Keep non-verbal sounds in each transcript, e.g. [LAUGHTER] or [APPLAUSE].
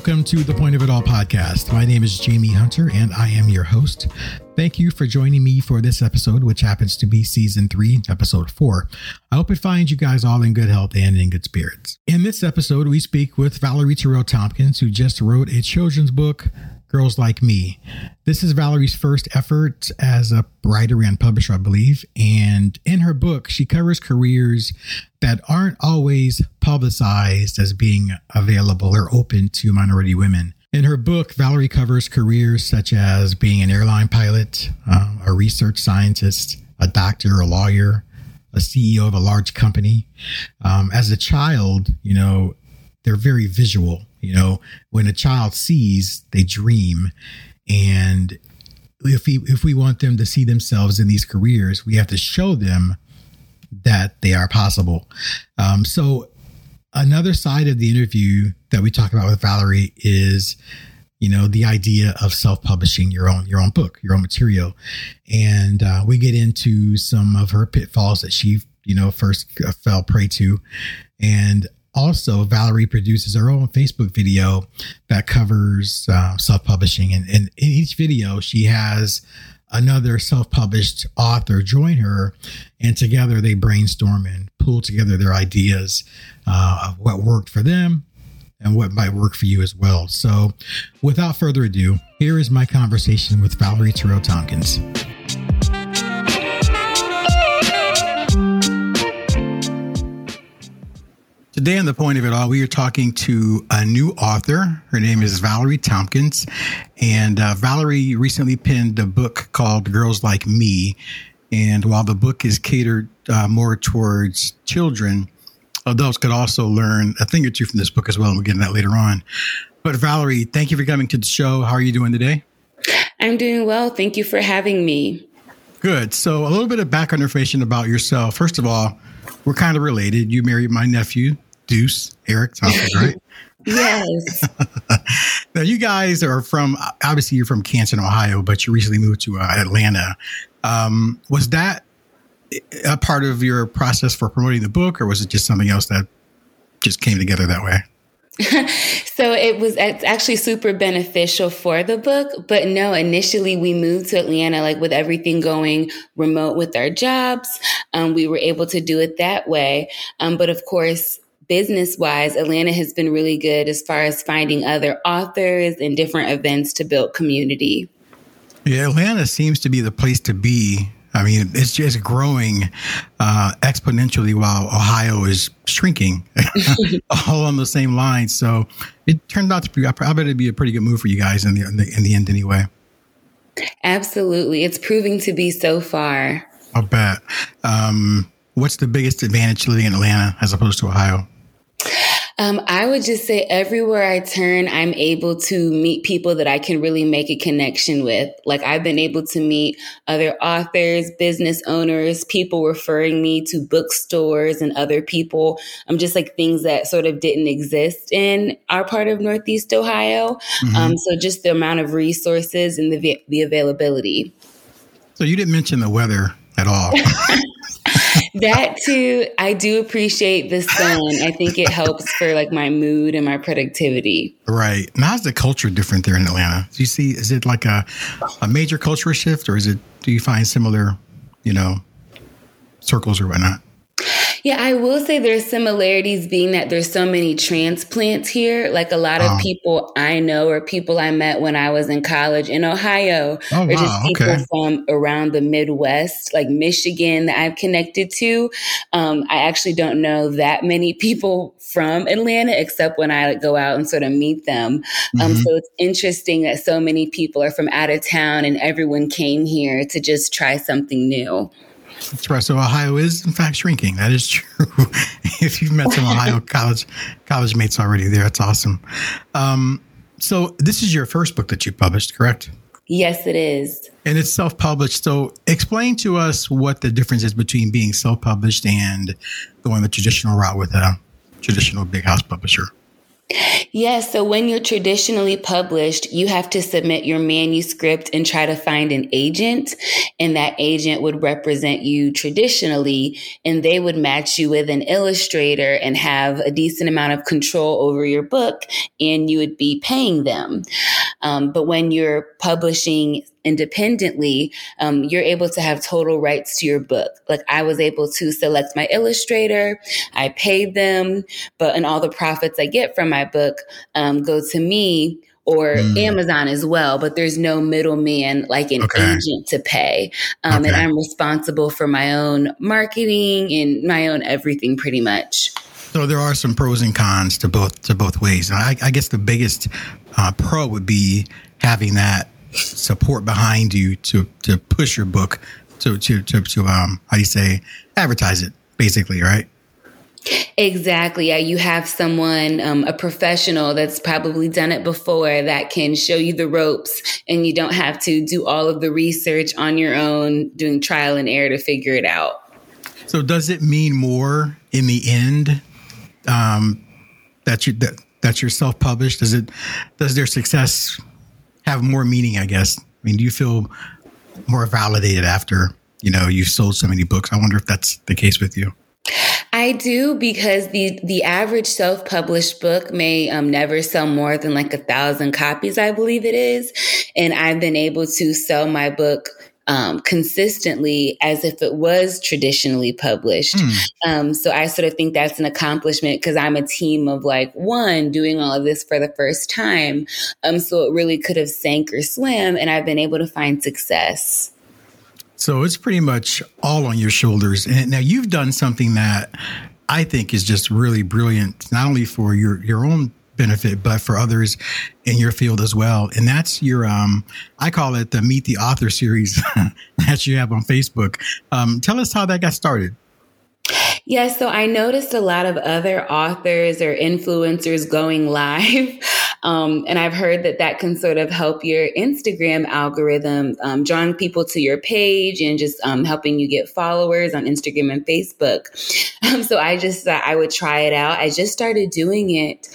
welcome to the Point of It All podcast. My name is Jamie Hunter and I am your host. Thank you for joining me for this episode, which happens to be season three, episode four. I hope it finds you guys all in good health and in good spirits. In this episode, we speak with Valerie Terrell Thompkins, who just wrote a children's book, Girls Like Me. This is Valerie's first effort as a writer and publisher, I believe. And in her book, she covers careers that aren't always publicized as being available or open to minority women. In her book, Valerie covers careers such as being an airline pilot, uh, a research scientist, a doctor, a lawyer, a CEO of a large company. Um, as a child, you know, they're very visual. You know, when a child sees, they dream. And if we if we want them to see themselves in these careers, we have to show them that they are possible. Um, so another side of the interview that we talk about with Valerie is you know the idea of self-publishing your own your own book your own material and uh, we get into some of her pitfalls that she you know first fell prey to and also valerie produces her own facebook video that covers uh, self-publishing. And, and in each video she has another self-published author join her and together they brainstorm and pull together their ideas uh, of what worked for them and what might work for you as well. So without further ado here is my conversation with valerie terrell thompkins Today, on the point of it all, we are talking to a new author. Her name is Valerie Thompkins. And uh, Valerie recently penned a book called Girls Like Me. And while the book is catered uh, more towards children, adults could also learn a thing or two from this book as well. And we'll get into that later on. But Valerie, thank you for coming to the show. How are you doing today? I'm doing well. Thank you for having me. Good. So, a little bit of background information about yourself. First of all, we're kind of related. You married my nephew, Deuce, Eric Thompkins, right? [LAUGHS] [LAUGHS] yes. [LAUGHS] now, you guys are from, obviously, you're from Canton, Ohio, but you recently moved to uh, Atlanta. Um, was that a part of your process for promoting the book, or was it just something else that just came together that way? so it was it's actually super beneficial for the book but no initially we moved to atlanta like with everything going remote with our jobs um, we were able to do it that way um, but of course business wise, Atlanta has been really good as far as finding other authors and different events to build community. Yeah, Atlanta seems to be the place to be. I mean, it's just growing uh, exponentially while Ohio is shrinking, [LAUGHS] all on the same lines. So it turned out to be, I bet it'd be a pretty good move for you guys in the, in the, in the end anyway. Absolutely. It's proving to be so far. I'll bet. Um, what's the biggest advantage living in Atlanta as opposed to Ohio? Um, I would just say everywhere I turn, I'm able to meet people that I can really make a connection with. Like I've been able to meet other authors, business owners, people referring me to bookstores and other people. I'm um, just like things that sort of didn't exist in our part of Northeast Ohio. Mm-hmm. Um, so just the amount of resources and the the availability. So you didn't mention the weather at all. [LAUGHS] that too, I do appreciate the sun. I think it helps for like my mood and my productivity. Right. Now, how's the culture different there in Atlanta? Do you see, is it like a, a major cultural shift or is it, do you find similar, you know, circles or whatnot? Yeah, I will say there's similarities being that there's so many transplants here. Like a lot of oh. people I know or people I met when I was in college in Ohio oh, or wow. just people okay. from around the Midwest, like Michigan that I've connected to. Um, I actually don't know that many [LAUGHS] people from Atlanta except when I like, go out and sort of meet them. Um, mm-hmm. Um, so it's interesting that so many people are from out of town and everyone came here to just try something new. That's right. So Ohio is in fact shrinking. That is [LAUGHS] true. if you've met some Ohio [LAUGHS] college college mates already there, that's awesome. Um, so this is your first book that you published, correct? Yes, it is. And it's self published. So explain to us what the difference is between being self published and going the traditional route with a traditional big house publisher. Yes. so when you're traditionally published, you have to submit your manuscript and try to find an agent. And that agent would represent you traditionally and they would match you with an illustrator and have a decent amount of control over your book and you would be paying them. Um, but when you're publishing independently, um, you're able to have total rights to your book. Like I was able to select my illustrator, I paid them, but and all the profits I get from my book um, go to me or mm. Amazon as well, but there's no middleman like an okay. agent to pay. Um, okay. And I'm responsible for my own marketing and my own everything pretty much. So there are some pros and cons to both to both ways. I, I guess the biggest uh, pro would be having that support behind you to to push your book to to to, to um how do you say advertise it basically right Exactly. Yeah, you have someone, um, a professional that's probably done it before that can show you the ropes and you don't have to do all of the research on your own, doing trial and error to figure it out. So, does it mean more in the end um, that you that, that you're self published? Does it does their success have more meaning, I guess. I mean, do you feel more validated after, you know, you've sold so many books? I wonder if that's the case with you. I do because the the average self published book may um, never sell more than like a thousand copies, I believe it is, and I've been able to sell my book um, consistently as if it was traditionally published. Mm. Um, so I sort of think that's an accomplishment because I'm a team of like one doing all of this for the first time. Um, so it really could have sank or swam, and I've been able to find success. So it's pretty much all on your shoulders. And now you've done something that I think is just really brilliant, not only for your your own benefit, but for others in your field as well. And that's your, um, I call it the Meet the Author series [LAUGHS] that you have on Facebook. Um, tell us how that got started. Yes, yeah, so I noticed a lot of other authors or influencers going [LAUGHS] live um, and I've heard that that can sort of help your Instagram algorithm, um, drawing people to your page and just um, helping you get followers on Instagram and Facebook. [LAUGHS] Um, so I just thought I would try it out. I just started doing it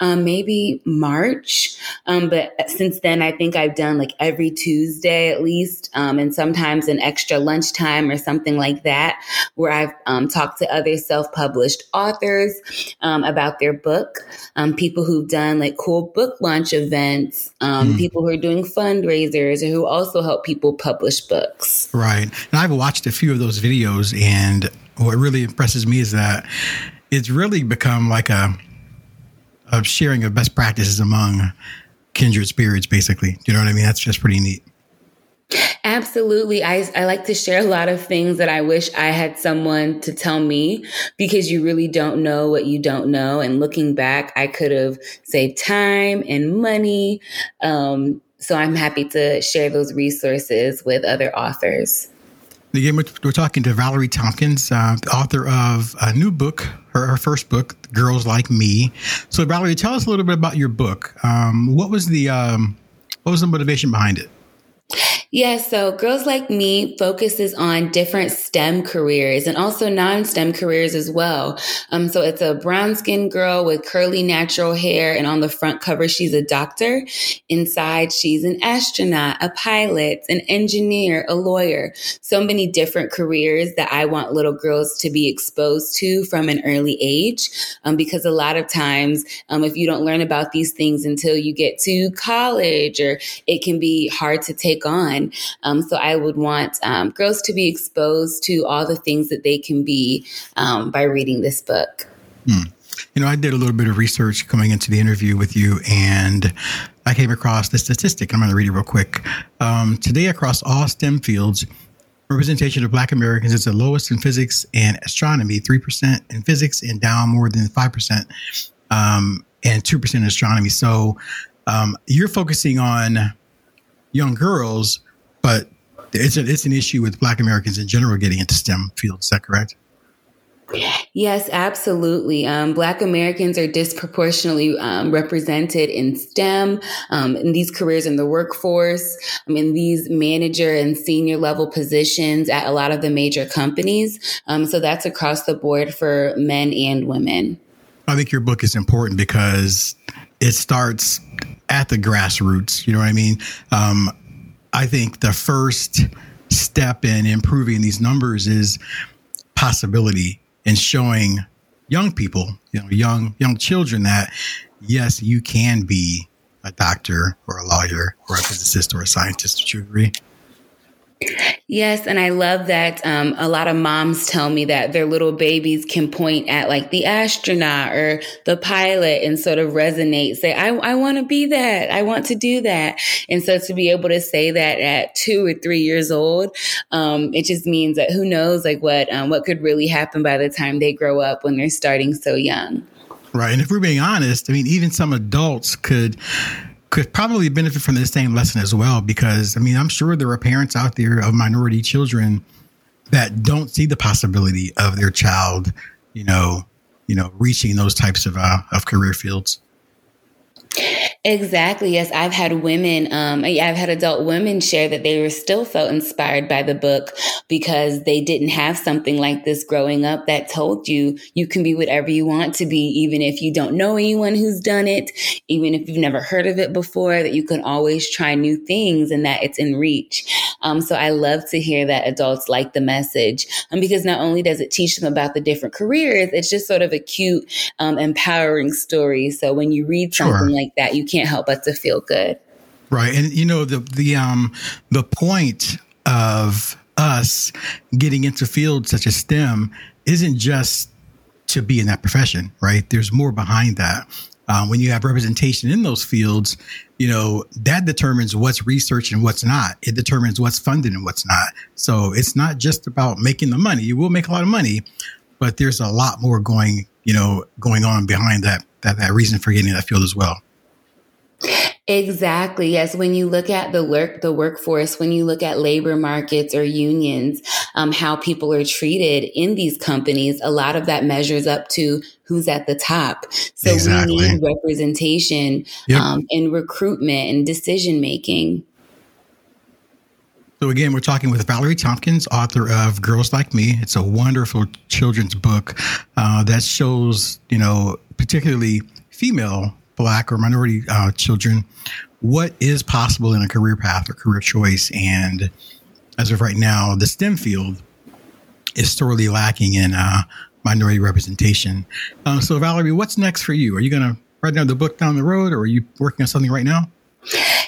um, maybe March. Um, but since then, I think I've done like every Tuesday at least, and sometimes an extra lunchtime or something like that, where I've talked to other self published authors about their book, people who've done like cool book launch events, um, mm. people who are doing fundraisers, and who also help people publish books. Right. And I've watched a few of those videos, and what really impresses me is that it's really become like a, a sharing of best practices among kindred spirits, basically. You know what I mean? That's just pretty neat. Absolutely. I, I like to share a lot of things that I wish I had someone to tell me because you really don't know what you don't know. And looking back, I could have saved time and money. Um, so I'm happy to share those resources with other authors. Again, we're talking to Valerie Thompkins, uh, author of a new book, her, her, first book, Girls Like Me. So, Valerie, tell us a little bit about your book. Um, what was the um, what was the motivation behind it? Yeah, so Girls Like Me focuses on different STEM careers and also non STEM careers as well. Um, so it's a brown skinned girl with curly natural hair, and on the front cover, she's a doctor. Inside, she's an astronaut, a pilot, an engineer, a lawyer. So many different careers that I want little girls to be exposed to from an early age. Um, because a lot of times, um, if you don't learn about these things until you get to college, or it can be hard to take on. Um, so I would want um, girls to be exposed to all the things that they can be um, by reading this book. Hmm. You know, I did a little bit of research coming into the interview with you, and I came across the statistic. I'm going to read it real quick. Um, today, across all STEM fields, representation of Black Americans is the lowest in physics and astronomy, 3% in physics and down more than 5%, um, and 2% in astronomy. So um, you're focusing on young girls but it's a, it's an issue with Black Americans in general getting into STEM fields. Is that correct? Yes, absolutely. Um, Black Americans are disproportionately um, represented in STEM, um, in these careers in the workforce, um, in these manager and senior level positions at a lot of the major companies. Um, so that's across the board for men and women. I think your book is important because it starts at the grassroots. You know what I mean? Um, I think the first step in improving these numbers is possibility and showing young people, you know, young young children that yes, you can be a doctor or a lawyer or a physicist or a scientist. Would you agree? Yes, and I love that um, a lot of moms tell me that their little babies can point at like the astronaut or the pilot and sort of resonate, say, I, I want to be that. I want to do that. And so to be able to say that at two or three years old, um, it just means that who knows like what, um, what could really happen by the time they grow up when they're starting so young. Right. And if we're being honest, I mean, even some adults could could probably benefit from this same lesson as well because I mean I'm sure there are parents out there of minority children that don't see the possibility of their child, you know, you know, reaching those types of uh, of career fields. Exactly. Yes, I've had women, um, I've had adult women share that they were still felt inspired by the book because they didn't have something like this growing up that told you you can be whatever you want to be, even if you don't know anyone who's done it, even if you've never heard of it before, that you can always try new things and that it's in reach. Um, so I love to hear that adults like the message um, because not only does it teach them about the different careers, it's just sort of a cute, um, empowering story. So when you read something sure. like that, you can't help but to feel good. Right. And you know, the the um the point of us getting into fields such as STEM isn't just to be in that profession, right? There's more behind that. Um, when you have representation in those fields, you know, that determines what's research and what's not. It determines what's funded and what's not. So it's not just about making the money. You will make a lot of money, but there's a lot more going, you know, going on behind that, that, that reason for getting in that field as well. Exactly. Yes. When you look at the work, the workforce, when you look at labor markets or unions, um, how people are treated in these companies, a lot of that measures up to who's at the top. So exactly. we need representation yep. um, in recruitment and decision making. So again, we're talking with Valerie Thompkins, author of Girls Like Me. It's a wonderful children's book uh, that shows, you know, particularly female black or minority uh, children what is possible in a career path or career choice. And as of right now, the STEM field is sorely lacking in uh, minority representation. Uh, so, Valerie, what's next for you? Are you going to write down the book down the road, or are you working on something right now?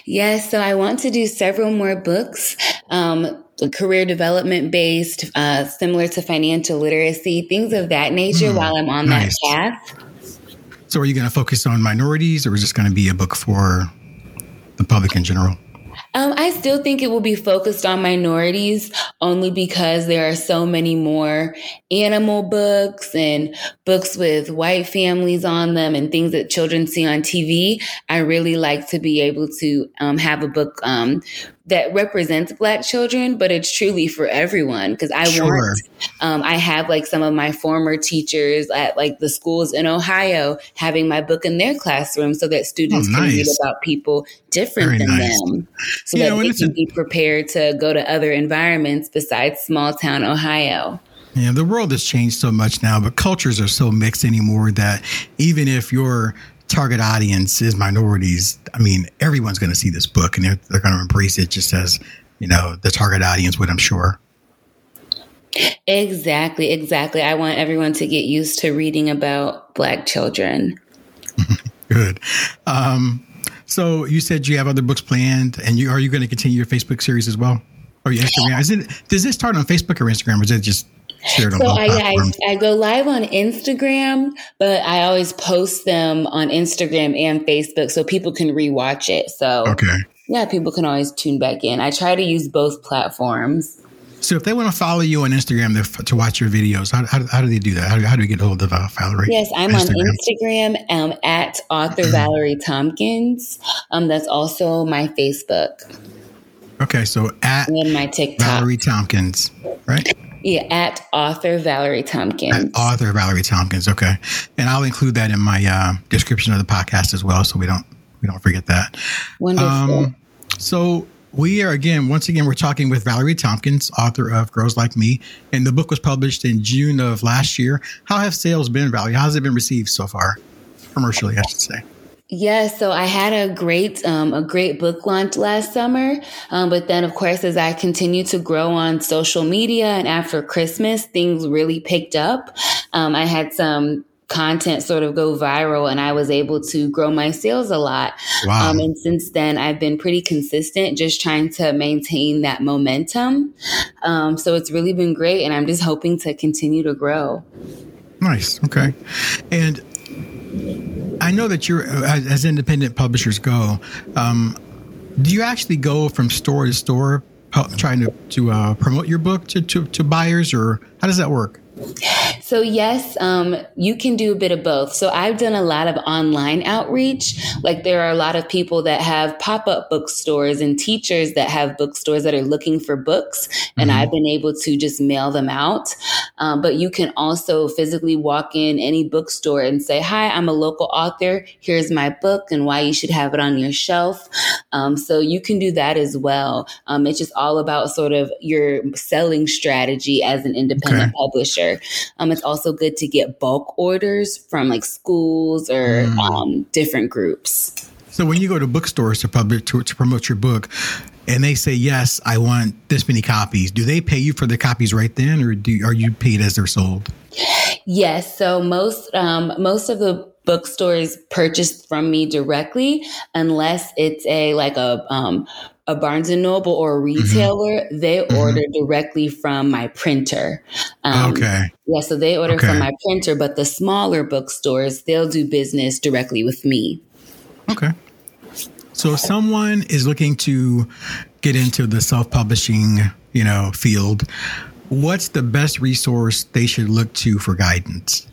Yes, so I want to do several more books. Um, career development based, uh, similar to financial literacy, things of that nature mm, while I'm on nice. that path. So, are you going to focus on minorities, or is this going to be a book for the public in general? Um, I still think it will be focused on minorities only because there are so many more animal books and books with white families on them and things that children see on TV. I really like to be able to um, have a book um, that represents black children, but it's truly for everyone. Cause I sure. want, um, I have like some of my former teachers at like the schools in Ohio having my book in their classroom so that students oh, nice. can read about people different Very than nice. them so you that know, they can a- be prepared to go to other environments besides small town Ohio. Yeah, the world has changed so much now, but cultures are so mixed anymore that even if you're target audience is minorities, I mean, everyone's going to see this book and they're, they're going to embrace it just as, you know, the target audience would, I'm sure. Exactly, exactly. I want everyone to get used to reading about Black children. [LAUGHS] Good. Um, so you said you have other books planned, and you are you going to continue your Facebook series as well, or your Instagram? Is it does this start on Facebook or Instagram, or is it just so I, I, I, go live on Instagram, but I always post them on Instagram and Facebook so people can rewatch it. So okay, yeah, people can always tune back in. I try to use both platforms. So if they want to follow you on Instagram to, watch your videos, how, how, how, do they do that? How, how do we get a hold of uh, Valerie? Yes, I'm Instagram? on Instagram um, at author Valerie Thompkins. Um, that's also my Facebook. Okay, so at and my TikTok. Valerie Thompkins, right? Yeah, at author Valerie Thompkins. At author Valerie Thompkins. Okay, and I'll include that in my uh, description of the podcast as well, so we don't we don't forget that. Wonderful. Um, so we are again, once again, we're talking with Valerie Thompkins, author of Girls Like Me, and the book was published in June of last year. How have sales been, Valerie? How has it been received so far, commercially, I should say? Yeah, so I had a great um, a great book launch last summer, um, but then of course as I continued to grow on social media and after Christmas, things really picked up. Um, I had some content sort of go viral and I was able to grow my sales a lot. Wow. Um, and since then, I've been pretty consistent, just trying to maintain that momentum. Um, so it's really been great, and I'm just hoping to continue to grow. Nice. Okay. And I know that you're as, independent publishers go. Um, do you actually go from store to store, trying to to uh, promote your book to, to to buyers, or how does that work? So, yes, um, you can do a bit of both. So, I've done a lot of online outreach. Like, there are a lot of people that have pop up bookstores and teachers that have bookstores that are looking for books. And mm-hmm. I've been able to just mail them out. Um, but you can also physically walk in any bookstore and say, Hi, I'm a local author. Here's my book and why you should have it on your shelf. Um, so, you can do that as well. Um, it's just all about sort of your selling strategy as an independent okay. publisher. Um, it's also good to get bulk orders from like schools or mm. um, different groups. So when you go to bookstores to publish to, to promote your book, and they say yes, I want this many copies. Do they pay you for the copies right then, or do are you paid as they're sold? Yes. So most um, most of the bookstores purchase from me directly, unless it's a like a um, a Barnes and Noble or a mm-hmm. retailer, mm-hmm. they mm-hmm. order directly from my printer. Um, okay. Yeah, so they order okay. from my printer, but the smaller bookstores, they'll do business directly with me. Okay. So if someone is looking to get into the self-publishing, you know, field, what's the best resource they should look to for guidance?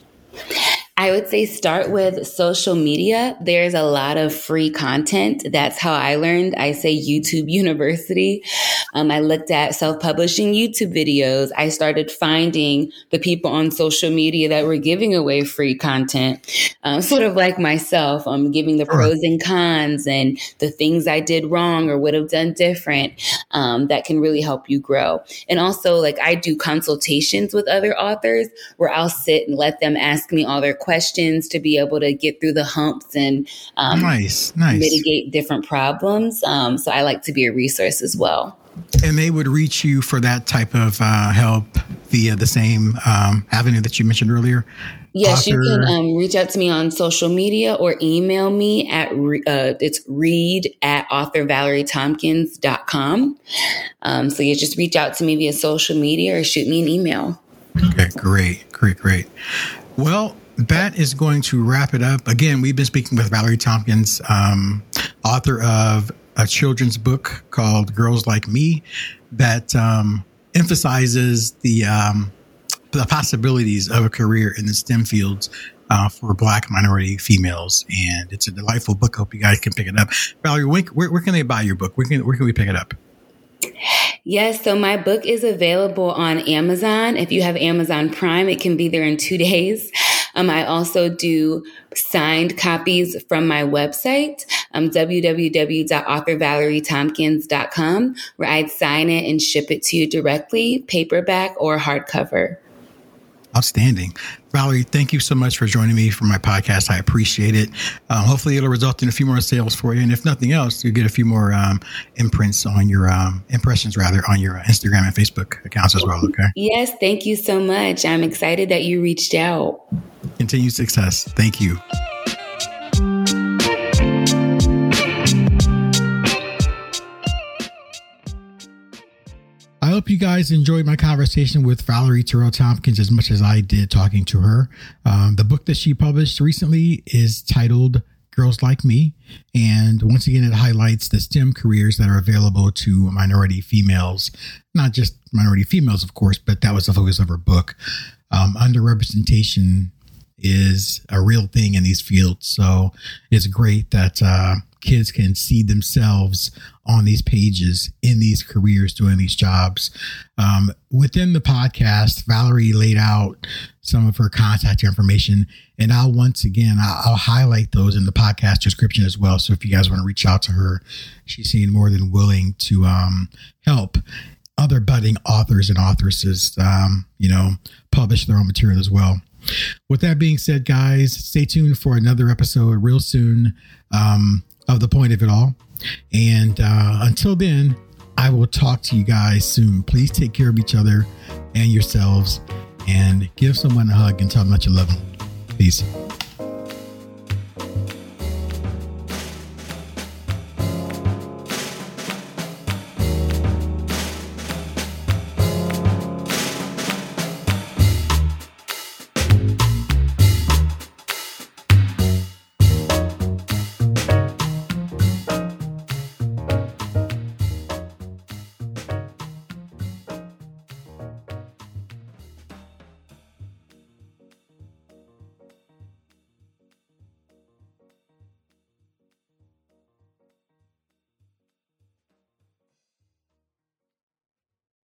I would say start with social media. There's a lot of free content. That's how I learned. I say YouTube [LAUGHS] University. Um, I looked at self publishing YouTube videos. I started finding the people on social media that were giving away free content, um, [LAUGHS] sort of like myself. I'm um, giving the pros and cons and the things I did wrong or would have done different um, that can really help you grow. And also, like, I do consultations with other authors where I'll sit and let them ask me all their questions questions to be able to get through the humps and um, nice, nice. mitigate different problems. Um, so I like to be a resource as well. And they would reach you for that type of uh, help via the same um, avenue that you mentioned earlier. Yes, Author. you can um, reach out to me on social media or email me at uh, it's read at authorvaleriethompkins.com. Um, so you just reach out to me via social media or shoot me an email. Okay, great, great, great. Well, that is going to wrap it up. Again, we've been speaking with Valerie Thompkins, um, author of a children's book called Girls Like Me that um, emphasizes the um, the possibilities of a career in the STEM fields uh, for Black minority females, and it's a delightful book. Hope you guys can pick it up. Valerie, where, where can they buy your book? Where can where can we pick it up? Yes, so my book is available on Amazon. If you have Amazon Prime, it can be there in two [LAUGHS] days. Um, I also do signed copies from my website, um, www.authorvaleriethompkins.com, where I'd sign it and ship it to you directly, paperback or hardcover. Outstanding. Valerie, thank you so much for joining me for my podcast. I appreciate it. Um, hopefully, it'll result in a few more sales for you. And if nothing else, you'll get a few more um, imprints on your um, impressions, rather, on your Instagram and Facebook accounts as well. Okay. Yes. Thank you so much. I'm excited that you reached out. Continued success. Thank you. I hope you guys enjoyed my conversation with Valerie Terrell Thompkins as much as I did talking to her. Um, the book that she published recently is titled Girls Like Me. And once again, it highlights the STEM careers that are available to minority females, not just minority females, of course, but that was the focus of her book. Um, underrepresentation is a real thing in these fields. So it's great that uh, kids can see themselves on these pages in these careers doing these jobs. Um, within the podcast, Valerie laid out some of her contact information, and I'll once again I'll, I'll highlight those in the podcast description as well. So if you guys want to reach out to her, she's seeing more than willing to um, help other budding authors and authoresses, um, you know, publish their own material as well. With that being said, guys, stay tuned for another episode real soon um, of The Point of It All. And uh, until then, I will talk to you guys soon. Please take care of each other and yourselves and give someone a hug and tell them that you love them. Peace.